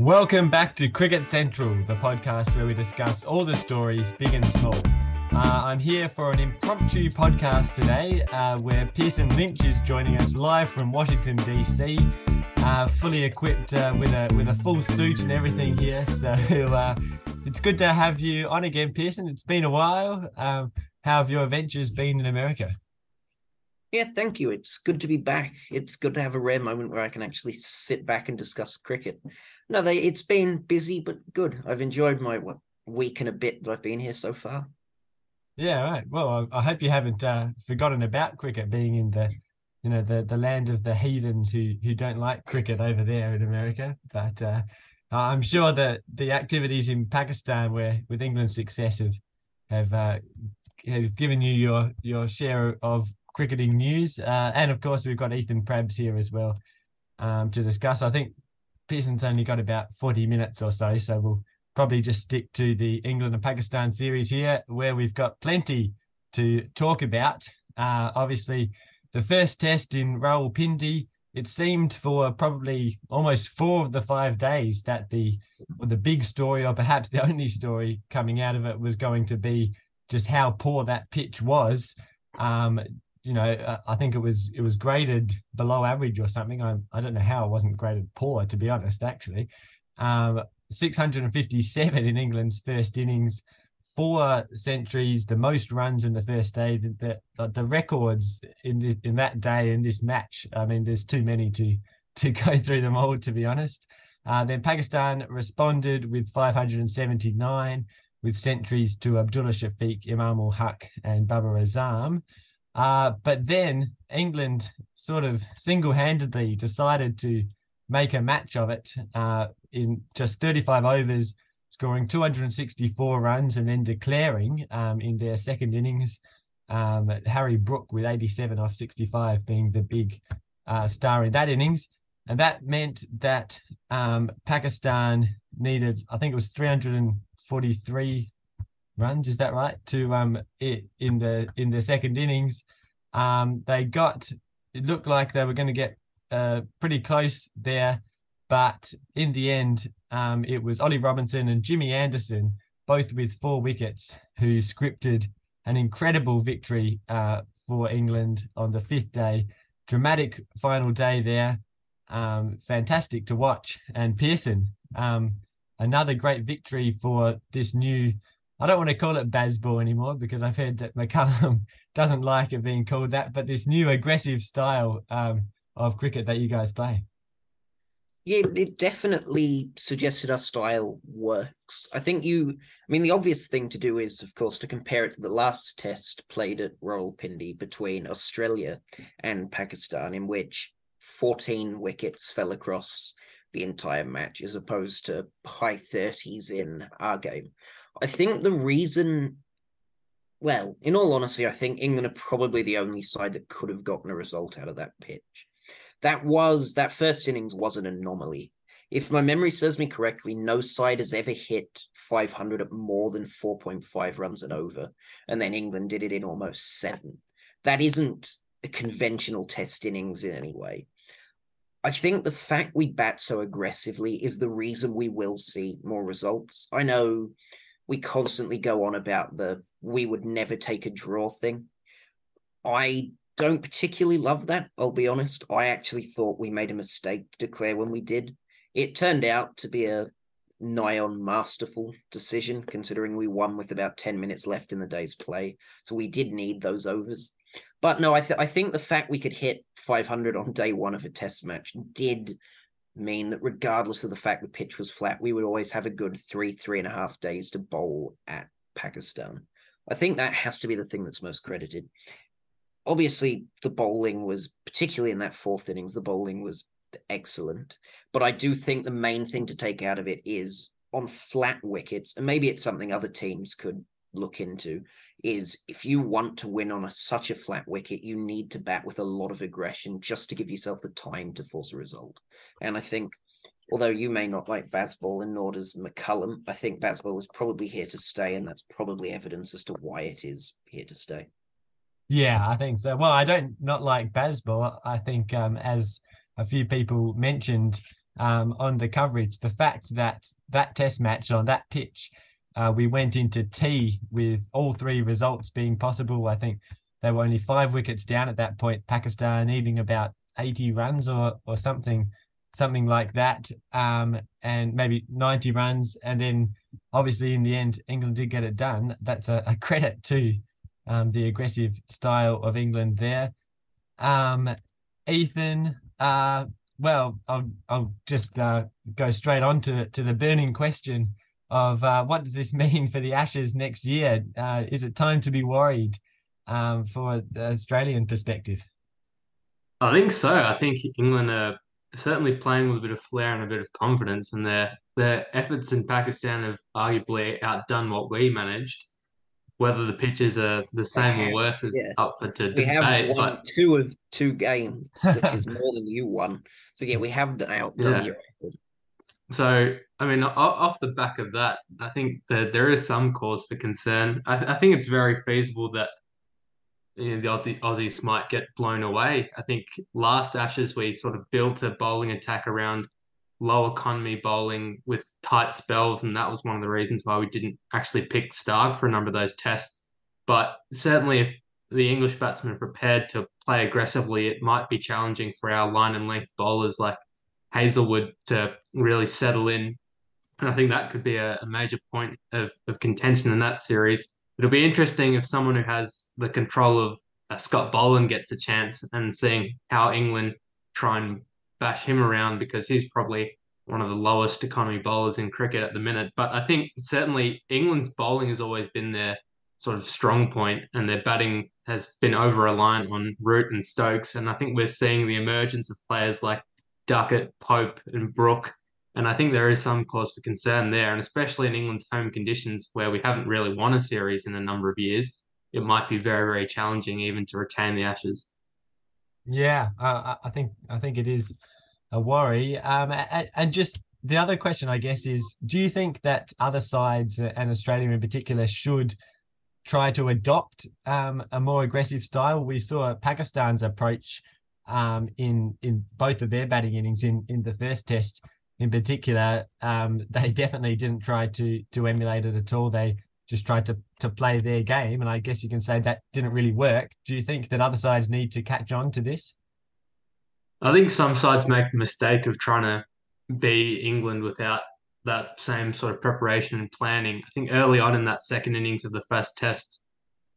Welcome back to Cricket Central, the podcast where we discuss all the stories, big and small. Uh, I'm here for an impromptu podcast today uh, where Pearson Lynch is joining us live from Washington, D.C., uh, fully equipped uh, with, a, with a full suit and everything here. So uh, it's good to have you on again, Pearson. It's been a while. Um, how have your adventures been in America? Yeah, thank you. It's good to be back. It's good to have a rare moment where I can actually sit back and discuss cricket. No, they it's been busy but good. I've enjoyed my what week and a bit that I've been here so far. Yeah, right. Well, I, I hope you haven't uh, forgotten about cricket being in the, you know, the the land of the heathens who who don't like cricket over there in America. But uh, I'm sure that the activities in Pakistan, where with England's success, have have uh, have given you your your share of cricketing news. Uh, and of course, we've got Ethan Prabs here as well um, to discuss. I think Pearson's only got about 40 minutes or so, so we'll probably just stick to the England and Pakistan series here, where we've got plenty to talk about. Uh, obviously, the first test in Rawalpindi, it seemed for probably almost four of the five days that the the big story, or perhaps the only story coming out of it, was going to be just how poor that pitch was. Um, you know, I think it was it was graded below average or something. I I don't know how it wasn't graded poor, to be honest. Actually, um, 657 in England's first innings, four centuries, the most runs in the first day. The the, the records in the, in that day in this match. I mean, there's too many to to go through them all, to be honest. Uh, then Pakistan responded with 579 with centuries to Abdullah Shafiq, Imam ul Haq, and Babar Azam. Uh, but then England sort of single handedly decided to make a match of it uh, in just 35 overs, scoring 264 runs and then declaring um, in their second innings. Um, Harry Brook with 87 off 65 being the big uh, star in that innings. And that meant that um, Pakistan needed, I think it was 343 runs. Is that right? To um it, in the in the second innings, um they got it looked like they were going to get uh pretty close there, but in the end, um it was Ollie Robinson and Jimmy Anderson both with four wickets who scripted an incredible victory uh for England on the fifth day. Dramatic final day there. Um, fantastic to watch. And Pearson, um, another great victory for this new I don't want to call it Bazball anymore because I've heard that McCullum doesn't like it being called that, but this new aggressive style um, of cricket that you guys play. Yeah, it definitely suggested our style works. I think you, I mean, the obvious thing to do is, of course, to compare it to the last test played at Rawalpindi between Australia and Pakistan, in which 14 wickets fell across the entire match, as opposed to high 30s in our game. I think the reason, well, in all honesty, I think England are probably the only side that could have gotten a result out of that pitch. That was that first innings was an anomaly. If my memory serves me correctly, no side has ever hit 500 at more than 4.5 runs and over, and then England did it in almost seven. That isn't a conventional test innings in any way. I think the fact we bat so aggressively is the reason we will see more results. I know we constantly go on about the we would never take a draw thing. I don't particularly love that, I'll be honest. I actually thought we made a mistake to declare when we did. It turned out to be a nigh on masterful decision, considering we won with about 10 minutes left in the day's play. So we did need those overs. But no, I, th- I think the fact we could hit 500 on day one of a test match did mean that regardless of the fact the pitch was flat, we would always have a good three, three and a half days to bowl at Pakistan. I think that has to be the thing that's most credited. Obviously, the bowling was, particularly in that fourth innings, the bowling was excellent. But I do think the main thing to take out of it is on flat wickets, and maybe it's something other teams could look into is if you want to win on a, such a flat wicket, you need to bat with a lot of aggression just to give yourself the time to force a result. And I think, although you may not like Bazball and nor does McCullum, I think Bazball is probably here to stay, and that's probably evidence as to why it is here to stay. Yeah, I think so. Well, I don't not like Bazball. I think, um, as a few people mentioned, um, on the coverage the fact that that test match on that pitch, uh, we went into tea with all three results being possible. I think they were only five wickets down at that point. Pakistan needing about 80 runs or or something something like that, um, and maybe 90 runs. And then obviously in the end, England did get it done. That's a, a credit to um, the aggressive style of England there. Um, Ethan, uh, well, I'll, I'll just uh, go straight on to, to the burning question of uh, what does this mean for the Ashes next year? Uh, is it time to be worried um, for the Australian perspective? I think so. I think England are certainly playing with a bit of flair and a bit of confidence, and their their efforts in Pakistan have arguably outdone what we managed. Whether the pitches are the same or worse is yeah. up for debate. We have won but... two of two games, which is more than you won. So yeah, we have outdone yeah. you. So I mean, off the back of that, I think that there is some cause for concern. I, I think it's very feasible that you know, the Aussies might get blown away. I think last Ashes we sort of built a bowling attack around low economy bowling with tight spells, and that was one of the reasons why we didn't actually pick Starc for a number of those tests. But certainly, if the English batsmen are prepared to play aggressively, it might be challenging for our line and length bowlers like Hazlewood to really settle in. And I think that could be a, a major point of, of contention in that series it'll be interesting if someone who has the control of uh, Scott Boland gets a chance and seeing how England try and bash him around because he's probably one of the lowest economy bowlers in cricket at the minute. But I think certainly England's bowling has always been their sort of strong point, and their batting has been over reliant on Root and Stokes. And I think we're seeing the emergence of players like Duckett, Pope, and Brook and I think there is some cause for concern there, and especially in England's home conditions where we haven't really won a series in a number of years, it might be very, very challenging even to retain the Ashes. Yeah, uh, I think I think it is a worry. Um, and, just the other question, I guess, is: Do you think that other sides and Australia in particular should try to adopt um, a more aggressive style? We saw Pakistan's approach um, in in both of their batting innings in in the first test in particular, um, they definitely didn't try to to emulate it at all. They just tried to to play their game, and I guess you can say that didn't really work. Do you think that other sides need to catch on to this? I think some sides make the mistake of trying to be England without that same sort of preparation and planning. I think early on in that second innings of the first test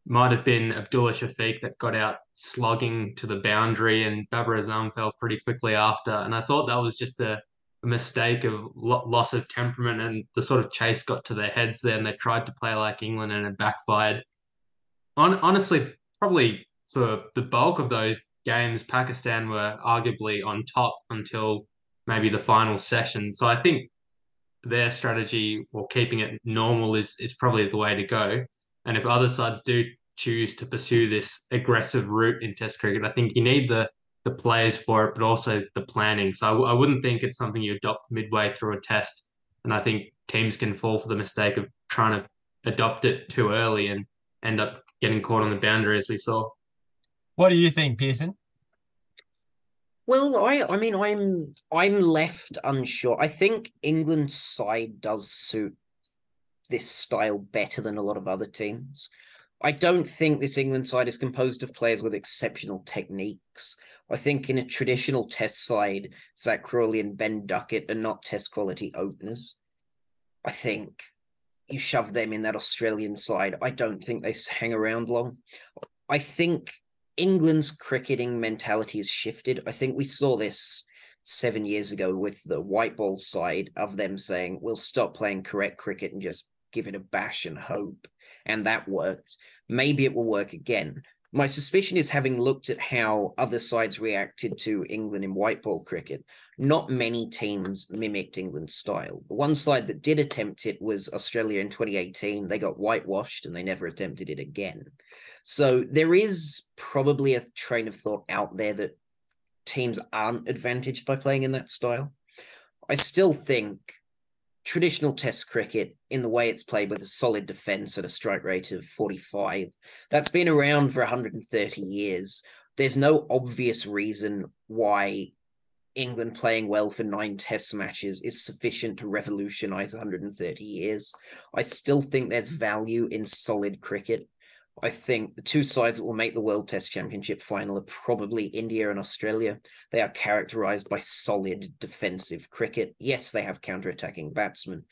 might have been Abdullah Shafiq that got out slogging to the boundary, and Babar Azam fell pretty quickly after. And I thought that was just a mistake of loss of temperament and the sort of chase got to their heads there and they tried to play like England and it backfired. On, honestly, probably for the bulk of those games, Pakistan were arguably on top until maybe the final session. So I think their strategy for keeping it normal is is probably the way to go. And if other sides do choose to pursue this aggressive route in Test cricket, I think you need the the players for it, but also the planning. So I w- I wouldn't think it's something you adopt midway through a test. And I think teams can fall for the mistake of trying to adopt it too early and end up getting caught on the boundary as we saw. What do you think, Pearson? Well, I I mean I'm I'm left unsure. I think England's side does suit this style better than a lot of other teams. I don't think this England side is composed of players with exceptional techniques. I think in a traditional test side, Zak Crawley and Ben Duckett are not test quality openers. I think you shove them in that Australian side. I don't think they hang around long. I think England's cricketing mentality has shifted. I think we saw this seven years ago with the white ball side of them saying, we'll stop playing correct cricket and just give it a bash and hope. And that worked. Maybe it will work again. My suspicion is having looked at how other sides reacted to England in white ball cricket, not many teams mimicked England's style. The one side that did attempt it was Australia in 2018. They got whitewashed and they never attempted it again. So there is probably a train of thought out there that teams aren't advantaged by playing in that style. I still think traditional test cricket in the way it's played with a solid defense at a strike rate of 45 that's been around for 130 years there's no obvious reason why England playing well for nine test matches is sufficient to revolutionize 130 years. I still think there's value in solid cricket. I think the two sides that will make the World Test Championship final are probably India and Australia. They are characterized by solid defensive cricket. Yes, they have counter-attacking batsmen.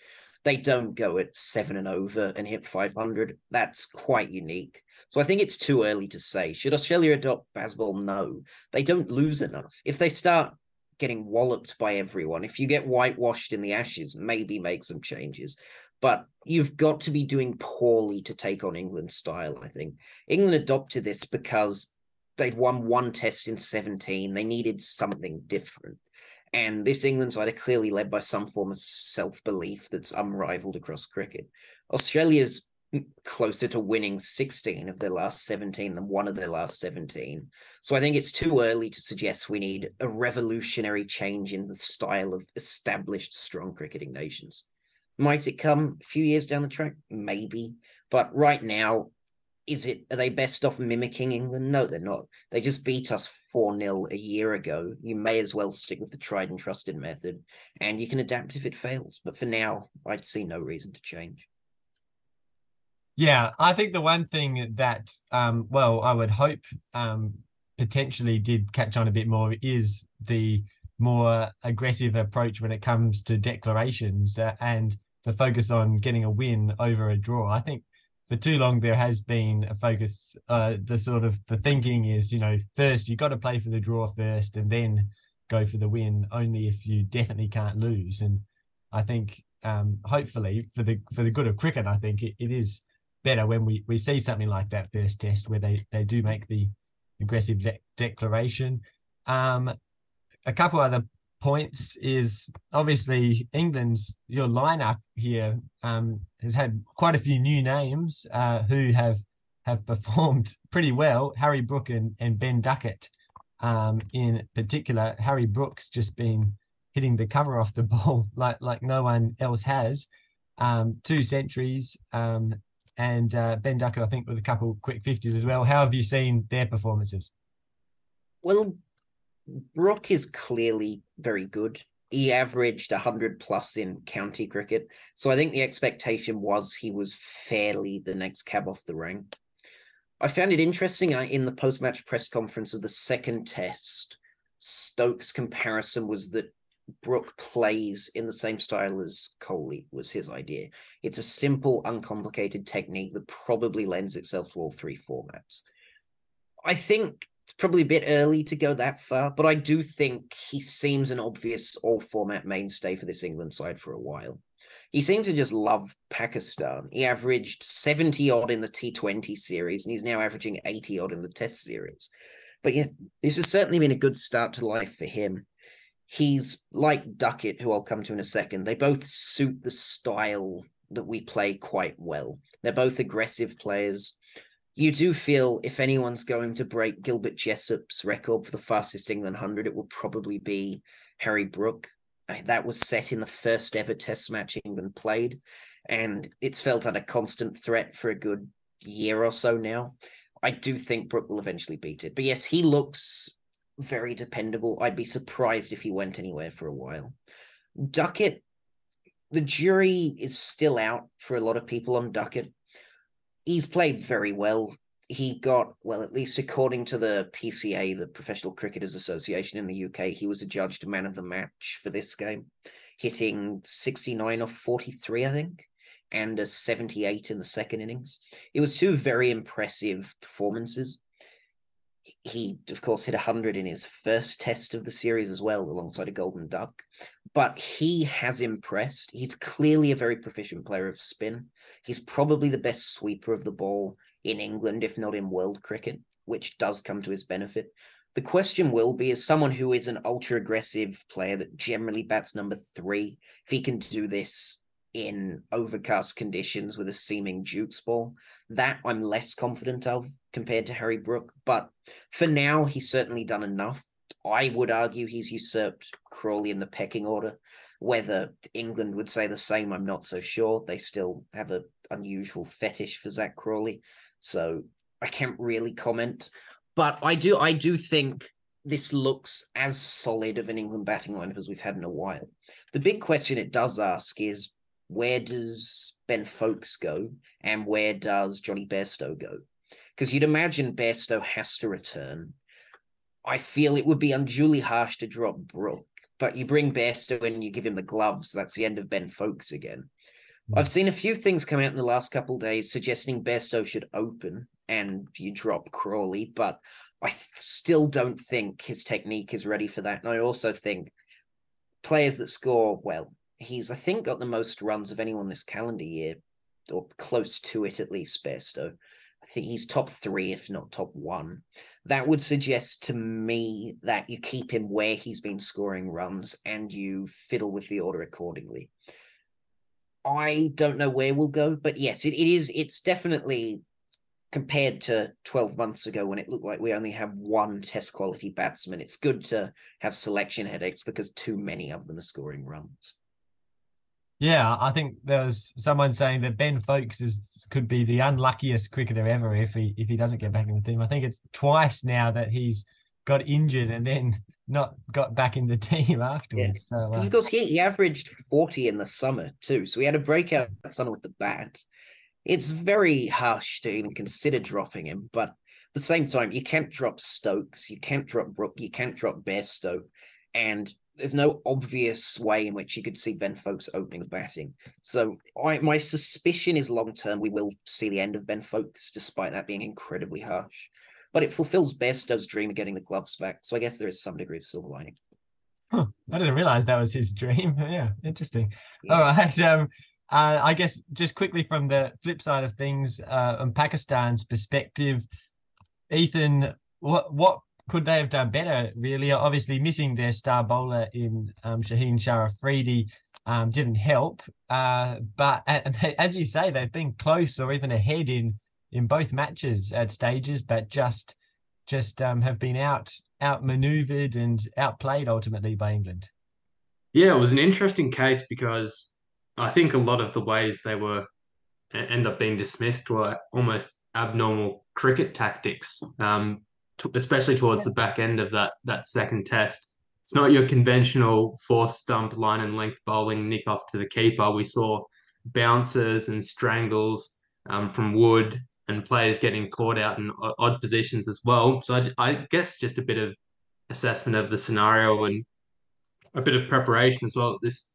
They don't go at seven and over and hit 500. That's quite unique. So I think it's too early to say. Should Australia adopt Bazball? No. They don't lose enough. If they start getting walloped by everyone, if you get whitewashed in the ashes, maybe make some changes. But you've got to be doing poorly to take on England's style, I think. England adopted this because they'd won one test in 17. They needed something different. And this England side are clearly led by some form of self belief that's unrivaled across cricket. Australia's closer to winning 16 of their last 17 than one of their last 17. So I think it's too early to suggest we need a revolutionary change in the style of established strong cricketing nations. Might it come a few years down the track? Maybe. But right now, is it are they best off mimicking England? No, they're not. They just beat us 4 0 a year ago. You may as well stick with the tried and trusted method, and you can adapt if it fails. But for now, I'd see no reason to change. Yeah, I think the one thing that, um, well, I would hope um, potentially did catch on a bit more is the more aggressive approach when it comes to declarations uh, and the focus on getting a win over a draw. I think for too long there has been a focus. Uh, the sort of the thinking is, you know, first you got to play for the draw first, and then go for the win. Only if you definitely can't lose. And I think, um, hopefully, for the for the good of cricket, I think it, it is better when we we see something like that first test where they they do make the aggressive de- declaration. Um, a couple other points is obviously England's your lineup here um, has had quite a few new names uh, who have have performed pretty well. Harry Brook and, and Ben Duckett, um, in particular, Harry Brook's just been hitting the cover off the ball like like no one else has. Um, two centuries, um, and uh, Ben Duckett, I think, with a couple quick fifties as well. How have you seen their performances? Well, Brook is clearly very good. He averaged 100 plus in county cricket. So I think the expectation was he was fairly the next cab off the rank. I found it interesting uh, in the post match press conference of the second test. Stokes' comparison was that Brook plays in the same style as Kohli was his idea. It's a simple, uncomplicated technique that probably lends itself to all three formats. I think it's probably a bit early to go that far, but I do think he seems an obvious all format mainstay for this England side for a while. He seemed to just love Pakistan. He averaged 70 odd in the T20 series, and he's now averaging 80 odd in the Test series. But yeah, this has certainly been a good start to life for him. He's like Duckett, who I'll come to in a second. They both suit the style that we play quite well. They're both aggressive players you do feel if anyone's going to break Gilbert Jessop's record for the fastest England 100, it will probably be Harry Brook. That was set in the first ever test match England played, and it's felt under constant threat for a good year or so now. I do think Brook will eventually beat it. But yes, he looks very dependable. I'd be surprised if he went anywhere for a while. Duckett, the jury is still out for a lot of people on Duckett he's played very well. He got, well, at least according to the PCA, the Professional Cricketers Association in the UK, he was adjudged man of the match for this game, hitting 69 off 43, I think, and a 78 in the second innings. It was two very impressive performances. He, of course, hit 100 in his first test of the series as well, alongside a golden duck. But he has impressed. He's clearly a very proficient player of spin. He's probably the best sweeper of the ball in England, if not in world cricket, which does come to his benefit. The question will be as someone who is an ultra aggressive player that generally bats number three, if he can do this in overcast conditions with a seeming Dukes ball, that I'm less confident of compared to Harry Brook. But for now, he's certainly done enough. I would argue he's usurped Crawley in the pecking order. Whether England would say the same, I'm not so sure. They still have an unusual fetish for Zak Crawley, so I can't really comment. But I do, I do think this looks as solid of an England batting lineup as we've had in a while. The big question it does ask is where does Ben Foakes go and where does Jonny Bairstow go? Because you'd imagine Bairstow has to return. I feel it would be unduly harsh to drop Brook, but you bring Bairstow in, you give him the gloves. That's the end of Ben Foakes again. Mm. I've seen a few things come out in the last couple days suggesting Bairstow should open and you drop Crawley, but I still don't think his technique is ready for that. And I also think players that score well, he's I think got the most runs of anyone this calendar year, or close to it at least. Bairstow, I think he's top three, if not top one. That would suggest to me that you keep him where he's been scoring runs and you fiddle with the order accordingly. I don't know where we'll go, but yes, it, it is. It's definitely compared to 12 months ago when it looked like we only have one test quality batsman. It's good to have selection headaches because too many of them are scoring runs. Yeah, I think there was someone saying that Ben Foakes is could be the unluckiest cricketer ever if he if he doesn't get back in the team. I think it's twice now that he's got injured and then not got back in the team afterwards. Yeah. So, uh, of course he, he averaged 40 in the summer too. So he had a breakout that summer with the bat. It's very harsh to even consider dropping him, but at the same time, you can't drop Stokes, you can't drop Brook, you can't drop Bairstow, and there's no obvious way in which you could see Ben Foakes opening the batting. So I, my suspicion is long term we will see the end of Ben Foakes, despite that being incredibly harsh. But it fulfills Bairstow's dream of getting the gloves back. So I guess there is some degree of silver lining. Huh. I didn't realize that was his dream. yeah, interesting. Yeah. All right. Um, uh, I guess just quickly from the flip side of things, uh, on Pakistan's perspective, Ethan, what what could they have done better? Really, obviously missing their star bowler in um, Shaheen Shah Afridi um, didn't help. Uh, but and as you say, they've been close or even ahead in in both matches at stages, but just just um, have been out outmaneuvered and outplayed ultimately by England. Yeah, it was an interesting case because I think a lot of the ways they were end up being dismissed were almost abnormal cricket tactics. Um, especially towards the back end of that that second test. It's not your conventional fourth stump line and length bowling nick off to the keeper. We saw bounces and strangles um, from Wood and players getting caught out in odd positions as well. So I, I guess just a bit of assessment of the scenario and a bit of preparation as well. This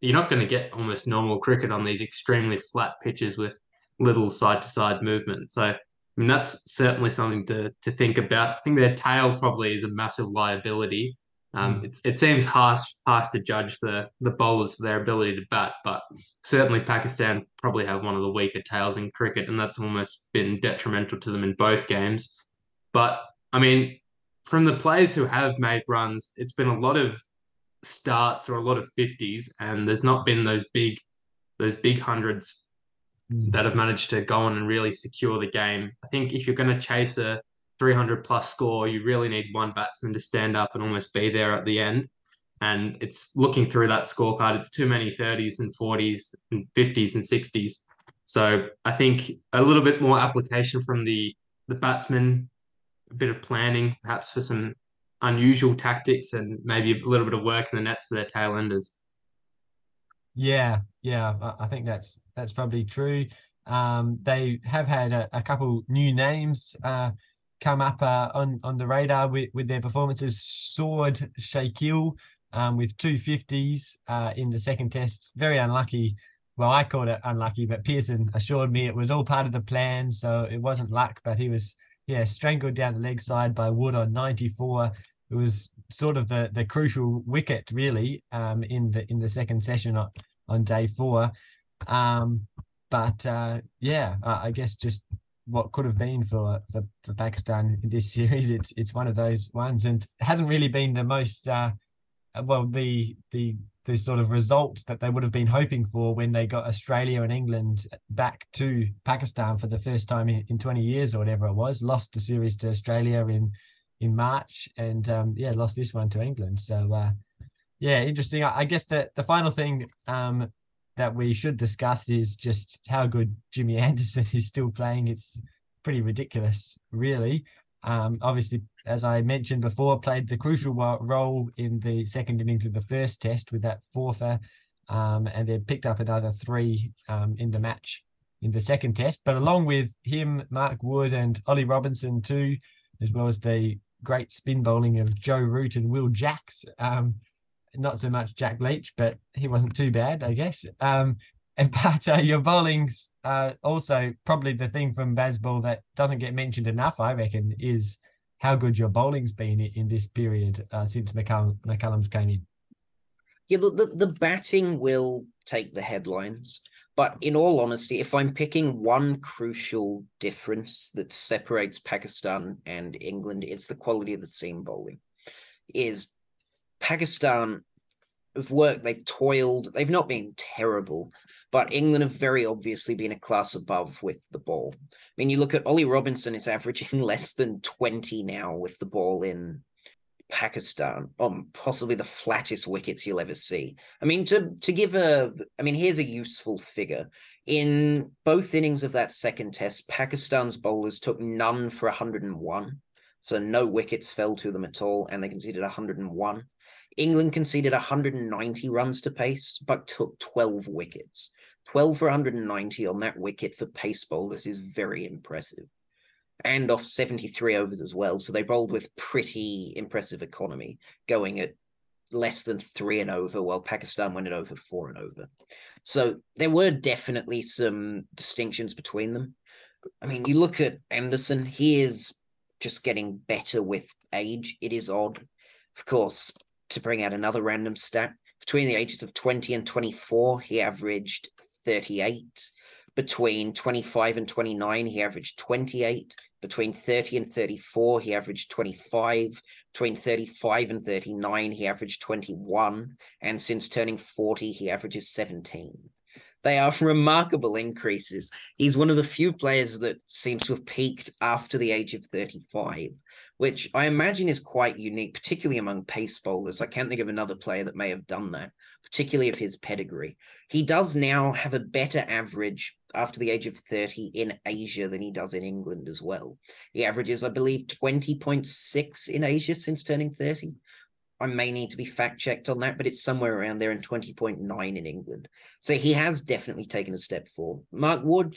you're not going to get almost normal cricket on these extremely flat pitches with little side to side movement. So I mean, that's certainly something to to think about. I think their tail probably is a massive liability. Um, mm. it, it seems harsh harsh to judge the the bowlers for their ability to bat, but certainly Pakistan probably have one of the weaker tails in cricket, and that's almost been detrimental to them in both games. But I mean, from the players who have made runs, it's been a lot of starts or a lot of fifties, and there's not been those big those big hundreds Mm. that have managed to go on and really secure the game. I think if you're going to chase a 300 plus score, you really need one batsman to stand up and almost be there at the end. And it's looking through that scorecard, it's too many 30s and 40s and 50s and 60s. So I think a little bit more application from the the batsman, a bit of planning, perhaps for some unusual tactics, and maybe a little bit of work in the nets for their tail enders. Yeah, yeah, I think that's that's probably true. Um, they have had a, a couple new names uh, come up uh, on on the radar with, with their performances. Saud Shakeel um, with two fifties uh, in the second test. Very unlucky. Well, I called it unlucky, but Pearson assured me it was all part of the plan, so it wasn't luck. But he was yeah strangled down the leg side by Wood on ninety four. It was sort of the the crucial wicket really um, in the in the second session on day four. Um, but uh, yeah, I guess just what could have been for, for for Pakistan in this series. It's it's one of those ones, and hasn't really been the most uh, well the the the sort of results that they would have been hoping for when they got Australia and England back to Pakistan for the first time in, in 20 years or whatever it was. Lost the series to Australia in in March, and um, yeah, lost this one to England. So uh, yeah, interesting. I, I guess that the final thing um, that we should discuss is just how good Jimmy Anderson is still playing. It's pretty ridiculous, really. Um, obviously, as I mentioned before, played the crucial role in the second innings of the first test with that fourfer, um, and then picked up another three um, in the match in the second test. But along with him, Mark Wood and Ollie Robinson too, as well as the great spin bowling of Joe Root and Will Jacks. Um, not so much Jack Leach, but he wasn't too bad, I guess. Um, but uh, your bowling's uh, also probably the thing from Bazball that doesn't get mentioned enough, I reckon, is how good your bowling's been in this period uh, since McCullum, McCullum's came in. Yeah, look, the, the batting will take the headlines. But in all honesty, if I'm picking one crucial difference that separates Pakistan and England, it's the quality of the seam bowling. Is Pakistan have worked, they've toiled, they've not been terrible, but England have very obviously been a class above with the ball. I mean, you look at Ollie Robinson is averaging less than 20 now with the ball in Pakistan on possibly the flattest wickets you'll ever see. I mean, to to give a, I mean, here's a useful figure. In both innings of that second test, Pakistan's bowlers took none for 101. So no wickets fell to them at all, and they conceded 101. England conceded 190 runs to pace, but took 12 wickets. 12 for 190 on that wicket for pace bowlers is very impressive. And off 73 overs as well. So they bowled with pretty impressive economy, going at less than three and over, while Pakistan went at over four and over. So there were definitely some distinctions between them. I mean, you look at Anderson, he is just getting better with age. It is odd. Of course, to bring out another random stat, between the ages of 20 and 24, he averaged 38. Between 25 and 29, he averaged 28. Between 30 and 34, he averaged 25. Between 35 and 39, he averaged 21. And since turning 40, he averages 17. They are remarkable increases. He's one of the few players that seems to have peaked after the age of 35, which I imagine is quite unique, particularly among pace bowlers. I can't think of another player that may have done that, particularly of his pedigree. He does now have a better average after the age of 30 in Asia than he does in England as well. He averages, I believe, 20.6 in Asia since turning 30. I may need to be fact checked on that, but it's somewhere around there in 20.9 in England. So he has definitely taken a step forward. Mark Wood,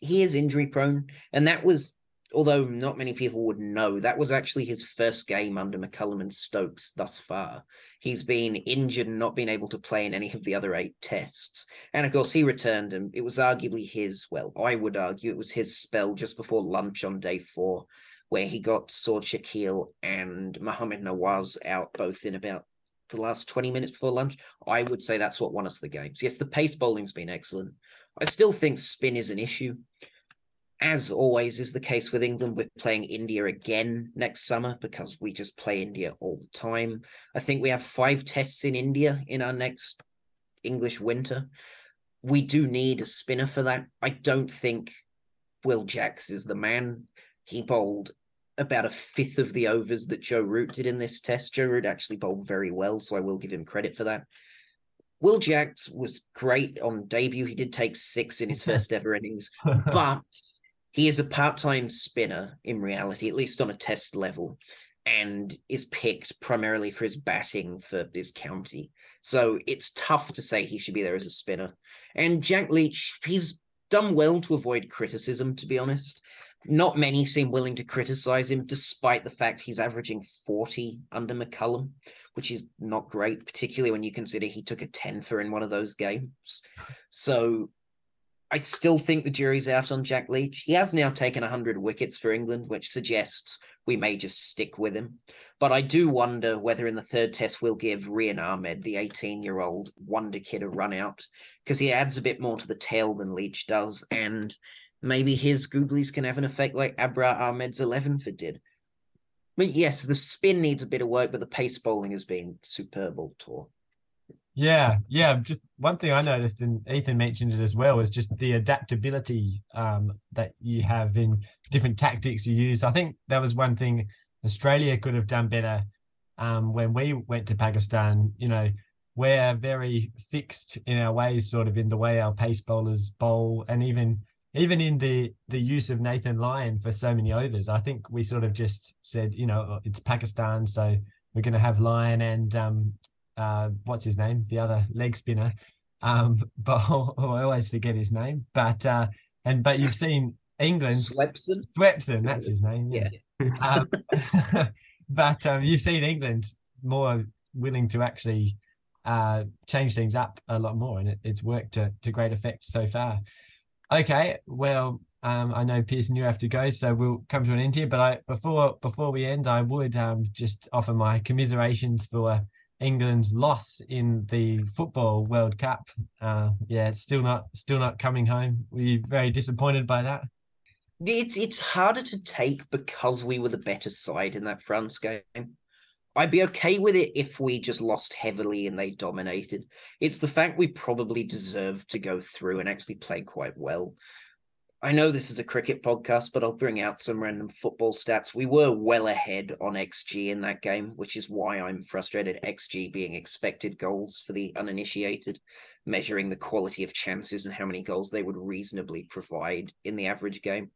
he is injury prone, and that was, although not many people would know, that was actually his first game under McCullum and Stokes thus far. He's been injured and not been able to play in any of the other eight tests. And of course, he returned, and it was arguably his, well, I would argue it was his spell just before lunch on day four where he got Shakeel and Mohammad Nawaz out both in about the last 20 minutes before lunch. I would say that's what won us the games. Yes, the pace bowling's been excellent. I still think spin is an issue. As always is the case with England, we're playing India again next summer because we just play India all the time. I think we have five tests in India in our next English winter. We do need a spinner for that. I don't think Will Jacks is the man. He bowled about a fifth of the overs that Joe Root did in this test. Joe Root actually bowled very well, so I will give him credit for that. Will Jacks was great on debut. He did take six in his first ever innings, but he is a part-time spinner in reality, at least on a test level, and is picked primarily for his batting for this county. So it's tough to say he should be there as a spinner. And Jack Leach, he's done well to avoid criticism, to be honest not many seem willing to criticize him, despite the fact he's averaging 40 under McCullum, which is not great, particularly when you consider he took a 10 for in one of those games. So I still think the jury's out on Jack Leach. He has now taken 100 wickets for England, which suggests we may just stick with him. But I do wonder whether in the third test we'll give Rehan Ahmed, the 18 year old wonder kid, a run out because he adds a bit more to the tail than Leach does. And maybe his googlies can have an effect like Abrar Ahmed's 11 for did. But yes, the spin needs a bit of work, but the pace bowling has been superb all tour. Yeah, yeah. Just one thing I noticed, and Ethan mentioned it as well, is just the adaptability um, that you have in different tactics you use. I think that was one thing Australia could have done better um, when we went to Pakistan. You know, we're very fixed in our ways, sort of in the way our pace bowlers bowl, and even even in the the use of Nathan Lyon for so many overs, I think we sort of just said, you know, it's Pakistan, so we're going to have Lyon and um, uh, what's his name, the other leg spinner, um, but I always forget his name. But uh, and but you've seen England Swepson. Swepson, that's his name. Yeah. um, but um, you've seen England more willing to actually uh, change things up a lot more, and it, it's worked to, to great effect so far. Okay, well, um, I know Pearson, you have to go, so we'll come to an end here. But I before before we end, I would um, just offer my commiserations for England's loss in the football World Cup. Uh, yeah, it's still not still not coming home. We're very disappointed by that. It's it's harder to take because we were the better side in that France game. I'd be okay with it if we just lost heavily and they dominated. It's the fact we probably deserved to go through and actually play quite well. I know this is a cricket podcast, but I'll bring out some random football stats. We were well ahead on XG in that game, which is why I'm frustrated. XG being expected goals for the uninitiated, measuring the quality of chances and how many goals they would reasonably provide in the average game.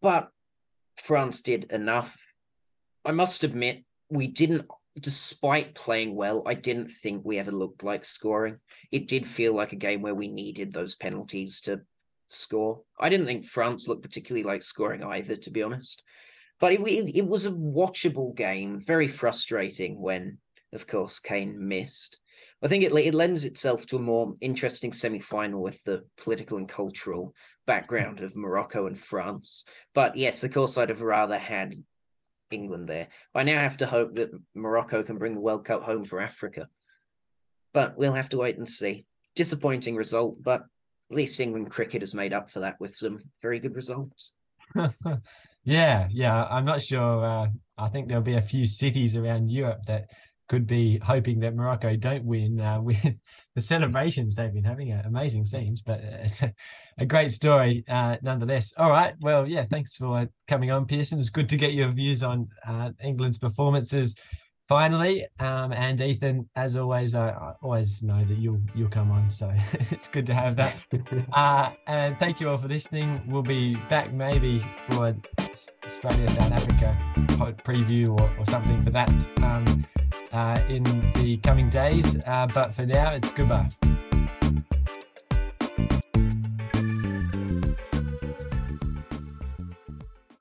But France did enough. I must admit, we didn't, despite playing well, I didn't think we ever looked like scoring. It did feel like a game where we needed those penalties to score. I didn't think France looked particularly like scoring either, to be honest. But it, it, it was a watchable game, very frustrating when, of course, Kane missed. I think it, it lends itself to a more interesting semi final with the political and cultural background of Morocco and France. But yes, of course, I'd have rather had England there. I now have to hope that Morocco can bring the World Cup home for Africa. But we'll have to wait and see. Disappointing result, but at least England cricket has made up for that with some very good results. yeah, yeah. I'm not sure. Uh, I think there'll be a few cities around Europe that could be hoping that Morocco don't win uh, with the celebrations they've been having. Uh, amazing scenes, but it's a, a great story uh, nonetheless. All right. Well, yeah, thanks for coming on, Pearson. It's good to get your views on uh, England's performances finally. Um, and Ethan, as always, I, I, always know that you'll you'll come on, so it's good to have that. Uh, and thank you all for listening. We'll be back maybe for Australia South Africa preview or, or something for that um, uh, in the coming days. Uh, but for now, it's goodbye.